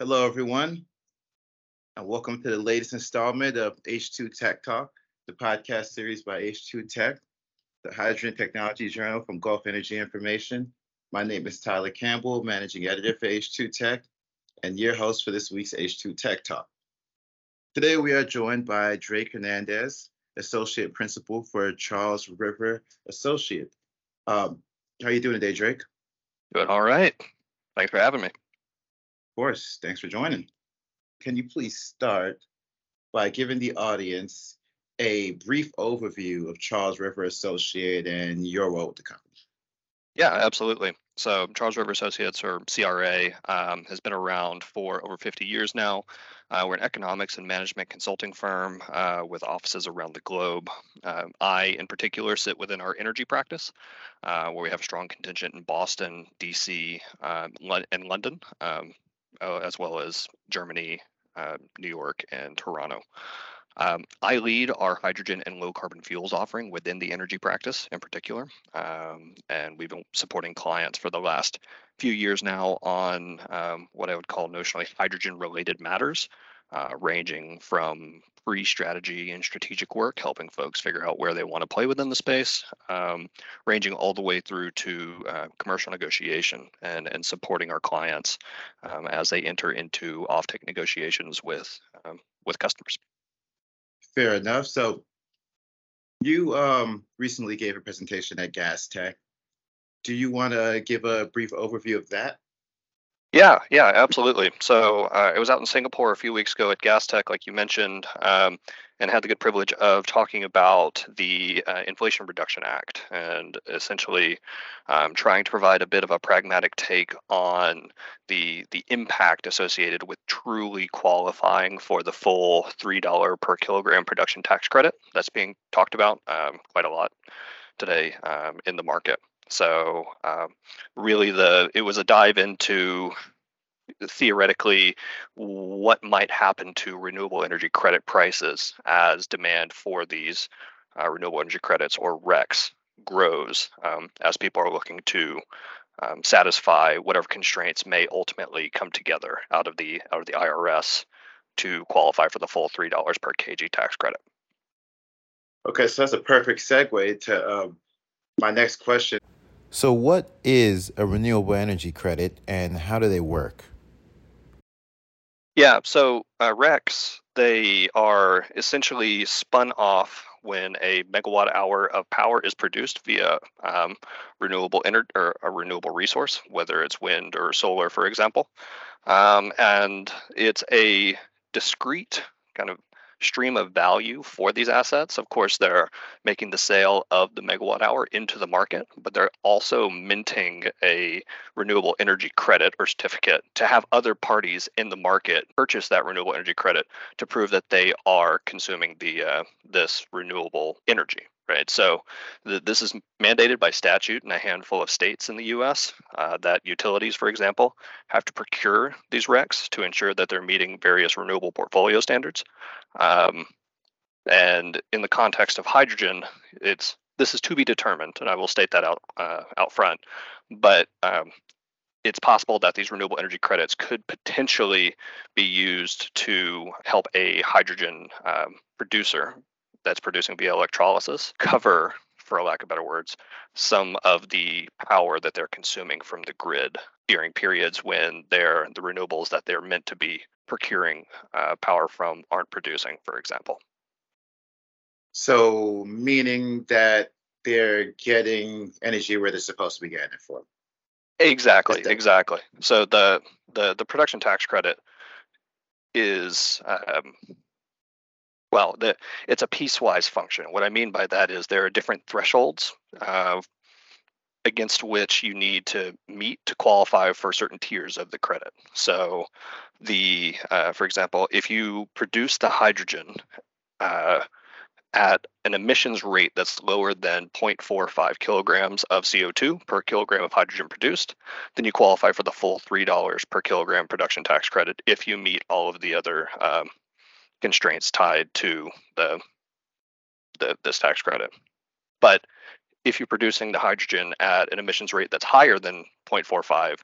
Hello, everyone, and welcome to the latest installment of H2 Tech Talk, the podcast series by H2 Tech, the Hydrogen Technology Journal from Gulf Energy Information. My name is Tyler Campbell, Managing Editor for H2 Tech, and your host for this week's H2 Tech Talk. Today, we are joined by Drake Hernandez, Associate Principal for Charles River Associate. Um, how are you doing today, Drake? Doing all right. Thanks for having me course. Thanks for joining. Can you please start by giving the audience a brief overview of Charles River Associate and your role with the company? Yeah, absolutely. So Charles River Associates, or CRA, um, has been around for over 50 years now. Uh, we're an economics and management consulting firm uh, with offices around the globe. Uh, I, in particular, sit within our energy practice, uh, where we have a strong contingent in Boston, DC, um, and London. Um, uh, as well as Germany, uh, New York, and Toronto. Um, I lead our hydrogen and low carbon fuels offering within the energy practice in particular. Um, and we've been supporting clients for the last few years now on um, what I would call notionally hydrogen related matters, uh, ranging from pre-strategy and strategic work, helping folks figure out where they want to play within the space, um, ranging all the way through to uh, commercial negotiation and, and supporting our clients um, as they enter into offtake negotiations with um, with customers. Fair enough. So you um, recently gave a presentation at Gastech. Do you want to give a brief overview of that? Yeah, yeah, absolutely. So uh, I was out in Singapore a few weeks ago at Gastech, like you mentioned, um, and had the good privilege of talking about the uh, Inflation Reduction Act and essentially um, trying to provide a bit of a pragmatic take on the the impact associated with truly qualifying for the full three dollar per kilogram production tax credit that's being talked about um, quite a lot today um, in the market. So um, really, the it was a dive into theoretically what might happen to renewable energy credit prices as demand for these uh, renewable energy credits or RECs grows um, as people are looking to um, satisfy whatever constraints may ultimately come together out of the out of the IRS to qualify for the full three dollars per kg tax credit. Okay, so that's a perfect segue to um, my next question. So, what is a renewable energy credit and how do they work? Yeah, so uh, RECs, they are essentially spun off when a megawatt hour of power is produced via um, renewable ener- or a renewable resource, whether it's wind or solar, for example. Um, and it's a discrete kind of stream of value for these assets. Of course, they're making the sale of the megawatt hour into the market, but they're also minting a renewable energy credit or certificate to have other parties in the market purchase that renewable energy credit to prove that they are consuming the uh, this renewable energy right? So the, this is mandated by statute in a handful of states in the U.S. Uh, that utilities, for example, have to procure these RECs to ensure that they're meeting various renewable portfolio standards. Um, and in the context of hydrogen, it's this is to be determined, and I will state that out uh, out front. But um, it's possible that these renewable energy credits could potentially be used to help a hydrogen um, producer that's producing via electrolysis cover for a lack of better words, some of the power that they're consuming from the grid during periods when they're the renewables that they're meant to be procuring uh, power from aren't producing, for example. So, meaning that they're getting energy where they're supposed to be getting it from. Exactly, exactly. So the the the production tax credit is um, well, the, it's a piecewise function. What I mean by that is there are different thresholds uh, against which you need to meet to qualify for certain tiers of the credit. So, the uh, for example, if you produce the hydrogen uh, at an emissions rate that's lower than 0.45 kilograms of CO2 per kilogram of hydrogen produced, then you qualify for the full $3 per kilogram production tax credit if you meet all of the other um, constraints tied to the, the this tax credit. But if you're producing the hydrogen at an emissions rate that's higher than 0.45,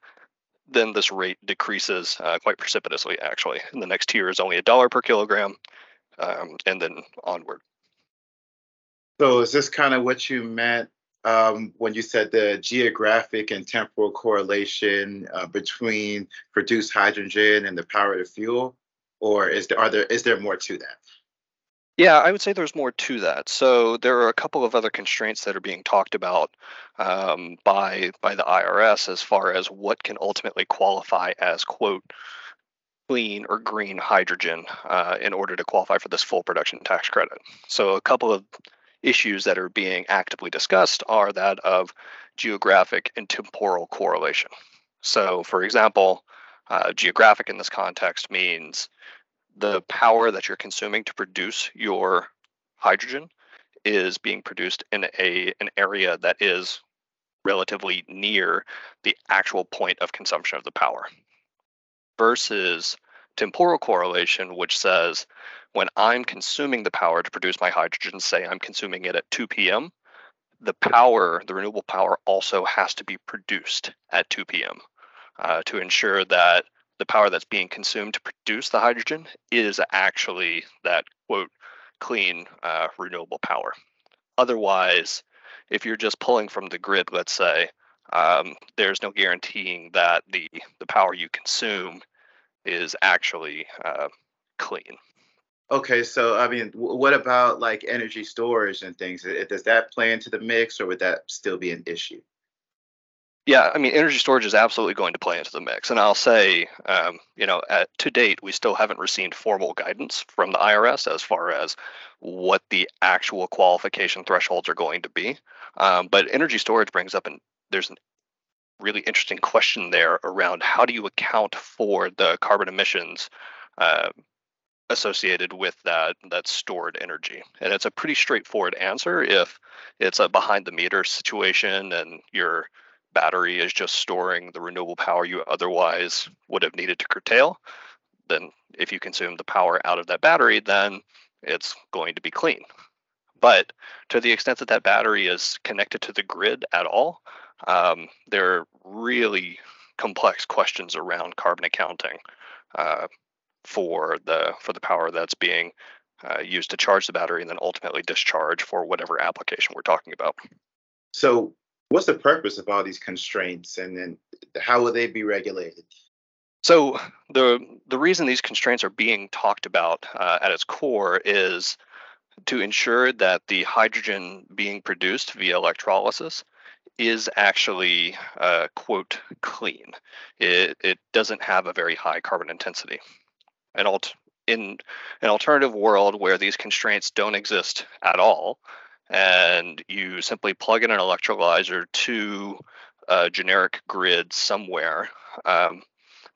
then this rate decreases uh, quite precipitously. Actually, and the next tier is only a dollar per kilogram, um, and then onward. So is this kind of what you meant um, when you said the geographic and temporal correlation uh, between produced hydrogen and the power the fuel, or is there are there is there more to that? Yeah, I would say there's more to that. So there are a couple of other constraints that are being talked about um, by by the IRS as far as what can ultimately qualify as quote clean or green hydrogen uh, in order to qualify for this full production tax credit. So a couple of issues that are being actively discussed are that of geographic and temporal correlation. So, for example, uh, geographic in this context means the power that you're consuming to produce your hydrogen is being produced in a an area that is relatively near the actual point of consumption of the power versus temporal correlation which says when I'm consuming the power to produce my hydrogen, say I'm consuming it at 2 p.m., the power, the renewable power, also has to be produced at 2 p.m. Uh, to ensure that the power that's being consumed to produce the hydrogen is actually that quote clean uh, renewable power. Otherwise, if you're just pulling from the grid, let's say, um, there's no guaranteeing that the the power you consume is actually uh, clean. Okay, so I mean, what about like energy storage and things? Does that play into the mix, or would that still be an issue? Yeah, I mean, energy storage is absolutely going to play into the mix, and I'll say, um, you know, at, to date, we still haven't received formal guidance from the IRS as far as what the actual qualification thresholds are going to be. Um, but energy storage brings up, and there's a really interesting question there around how do you account for the carbon emissions uh, associated with that that stored energy and it's a pretty straightforward answer if it's a behind the meter situation and your battery is just storing the renewable power you otherwise would have needed to curtail then if you consume the power out of that battery then it's going to be clean but to the extent that that battery is connected to the grid at all um, there are really complex questions around carbon accounting uh, for the for the power that's being uh, used to charge the battery and then ultimately discharge for whatever application we're talking about. So, what's the purpose of all these constraints, and then how will they be regulated? So, the the reason these constraints are being talked about uh, at its core is to ensure that the hydrogen being produced via electrolysis is actually uh, quote clean. It, it doesn't have a very high carbon intensity an alt in an alternative world where these constraints don't exist at all, and you simply plug in an electrolyzer to a generic grid somewhere, um,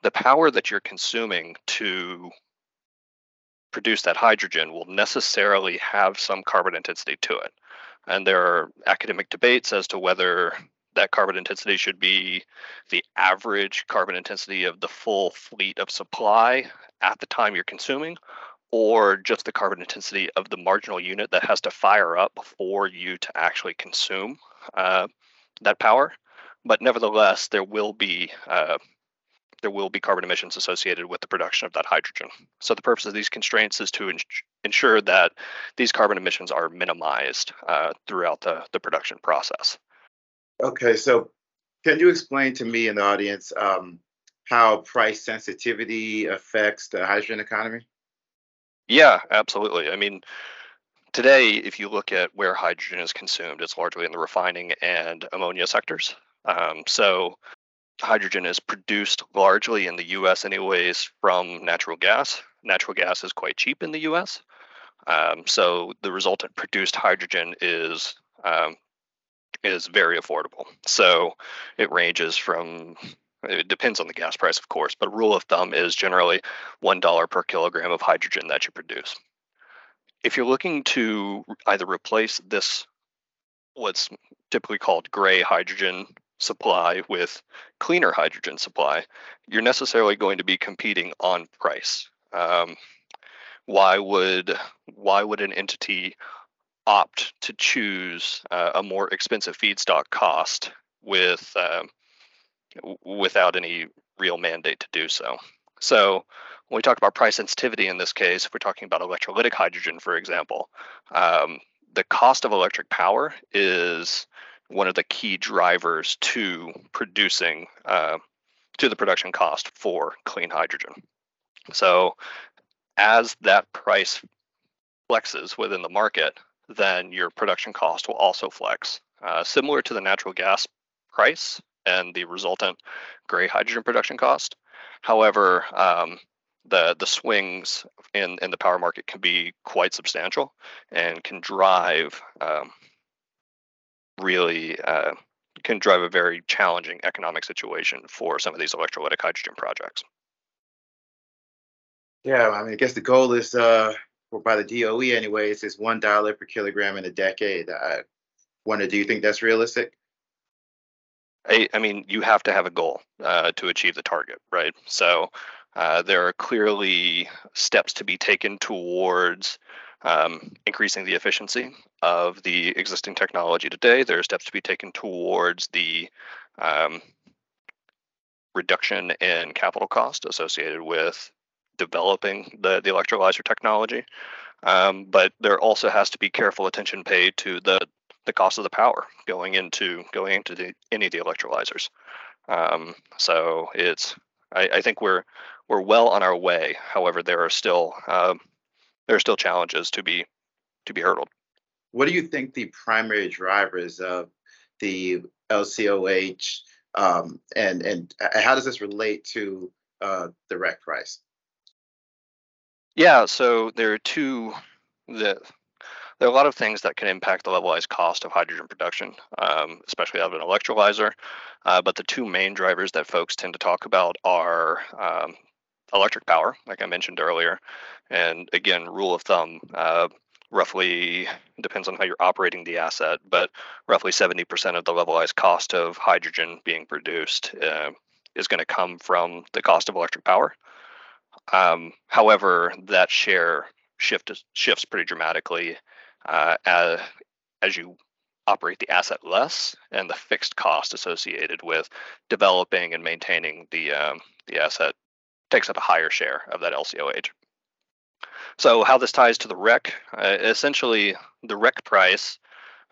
the power that you're consuming to produce that hydrogen will necessarily have some carbon intensity to it. And there are academic debates as to whether that carbon intensity should be the average carbon intensity of the full fleet of supply at the time you're consuming, or just the carbon intensity of the marginal unit that has to fire up for you to actually consume uh, that power. But nevertheless, there will be uh, there will be carbon emissions associated with the production of that hydrogen. So the purpose of these constraints is to ensure that these carbon emissions are minimized uh, throughout the, the production process. Okay, so can you explain to me and the audience um, how price sensitivity affects the hydrogen economy? Yeah, absolutely. I mean, today, if you look at where hydrogen is consumed, it's largely in the refining and ammonia sectors. Um, so, hydrogen is produced largely in the US, anyways, from natural gas. Natural gas is quite cheap in the US. Um, so, the resultant produced hydrogen is um, is very affordable. So it ranges from it depends on the gas price, of course, but rule of thumb is generally $1 per kilogram of hydrogen that you produce. If you're looking to either replace this, what's typically called gray hydrogen supply with cleaner hydrogen supply, you're necessarily going to be competing on price. Um, why would why would an entity opt to choose uh, a more expensive feedstock cost with um, without any real mandate to do so. So when we talk about price sensitivity in this case, if we're talking about electrolytic hydrogen, for example, um, the cost of electric power is one of the key drivers to producing uh, to the production cost for clean hydrogen. So as that price flexes within the market, then your production cost will also flex. Uh, similar to the natural gas price and the resultant gray hydrogen production cost. However, um, the the swings in in the power market can be quite substantial and can drive um, really uh, can drive a very challenging economic situation for some of these electrolytic hydrogen projects. Yeah, I mean, I guess the goal is, uh, or by the DOE anyways, is one dollar per kilogram in a decade. I wonder, do you think that's realistic? I, I mean, you have to have a goal uh, to achieve the target, right? So uh, there are clearly steps to be taken towards um, increasing the efficiency of the existing technology today. There are steps to be taken towards the um, reduction in capital cost associated with developing the, the electrolyzer technology. Um, but there also has to be careful attention paid to the the cost of the power going into going into the, any of the electrolyzers. Um, so it's I, I, think we're we're well on our way. However, there are still um, there are still challenges to be to be hurdled. What do you think the primary drivers of the LCOH um, and and how does this relate to uh, the REC price? Yeah, so there are two the there are a lot of things that can impact the levelized cost of hydrogen production, um, especially out of an electrolyzer. Uh, but the two main drivers that folks tend to talk about are um, electric power, like I mentioned earlier, and again, rule of thumb. Uh, roughly depends on how you're operating the asset, but roughly 70% of the levelized cost of hydrogen being produced uh, is going to come from the cost of electric power. Um, however, that share shift shifts pretty dramatically uh, as, as you operate the asset less and the fixed cost associated with developing and maintaining the um, the asset takes up a higher share of that LCOH. So how this ties to the REC, uh, essentially the REC price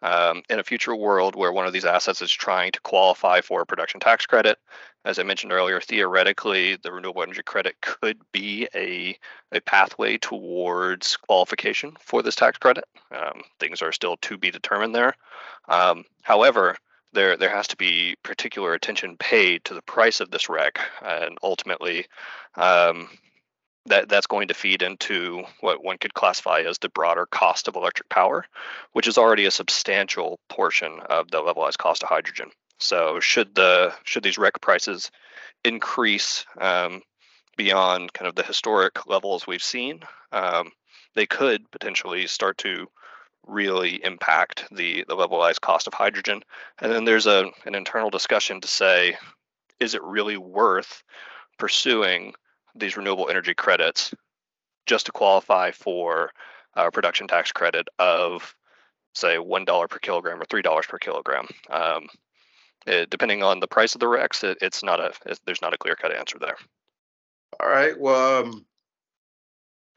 um, in a future world where one of these assets is trying to qualify for a production tax credit. As I mentioned earlier, theoretically, the renewable energy credit could be a, a pathway towards qualification for this tax credit. Um, things are still to be determined there. Um, however, there there has to be particular attention paid to the price of this REC, and ultimately, um, that that's going to feed into what one could classify as the broader cost of electric power, which is already a substantial portion of the levelized cost of hydrogen. So should the should these REC prices increase um, beyond kind of the historic levels we've seen, um, they could potentially start to really impact the the levelized cost of hydrogen. And then there's a an internal discussion to say, is it really worth pursuing these renewable energy credits just to qualify for a production tax credit of say one dollar per kilogram or three dollars per kilogram. Um, it, depending on the price of the RECs, it, it's not a it, there's not a clear cut answer there. All right. Well, um,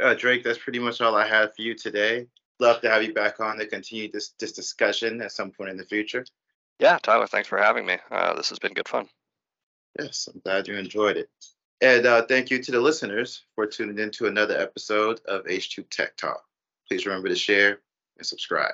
uh, Drake, that's pretty much all I have for you today. Love to have you back on to continue this this discussion at some point in the future. Yeah, Tyler, thanks for having me. Uh, this has been good fun. Yes, I'm glad you enjoyed it. And uh, thank you to the listeners for tuning in to another episode of H2 Tech Talk. Please remember to share and subscribe.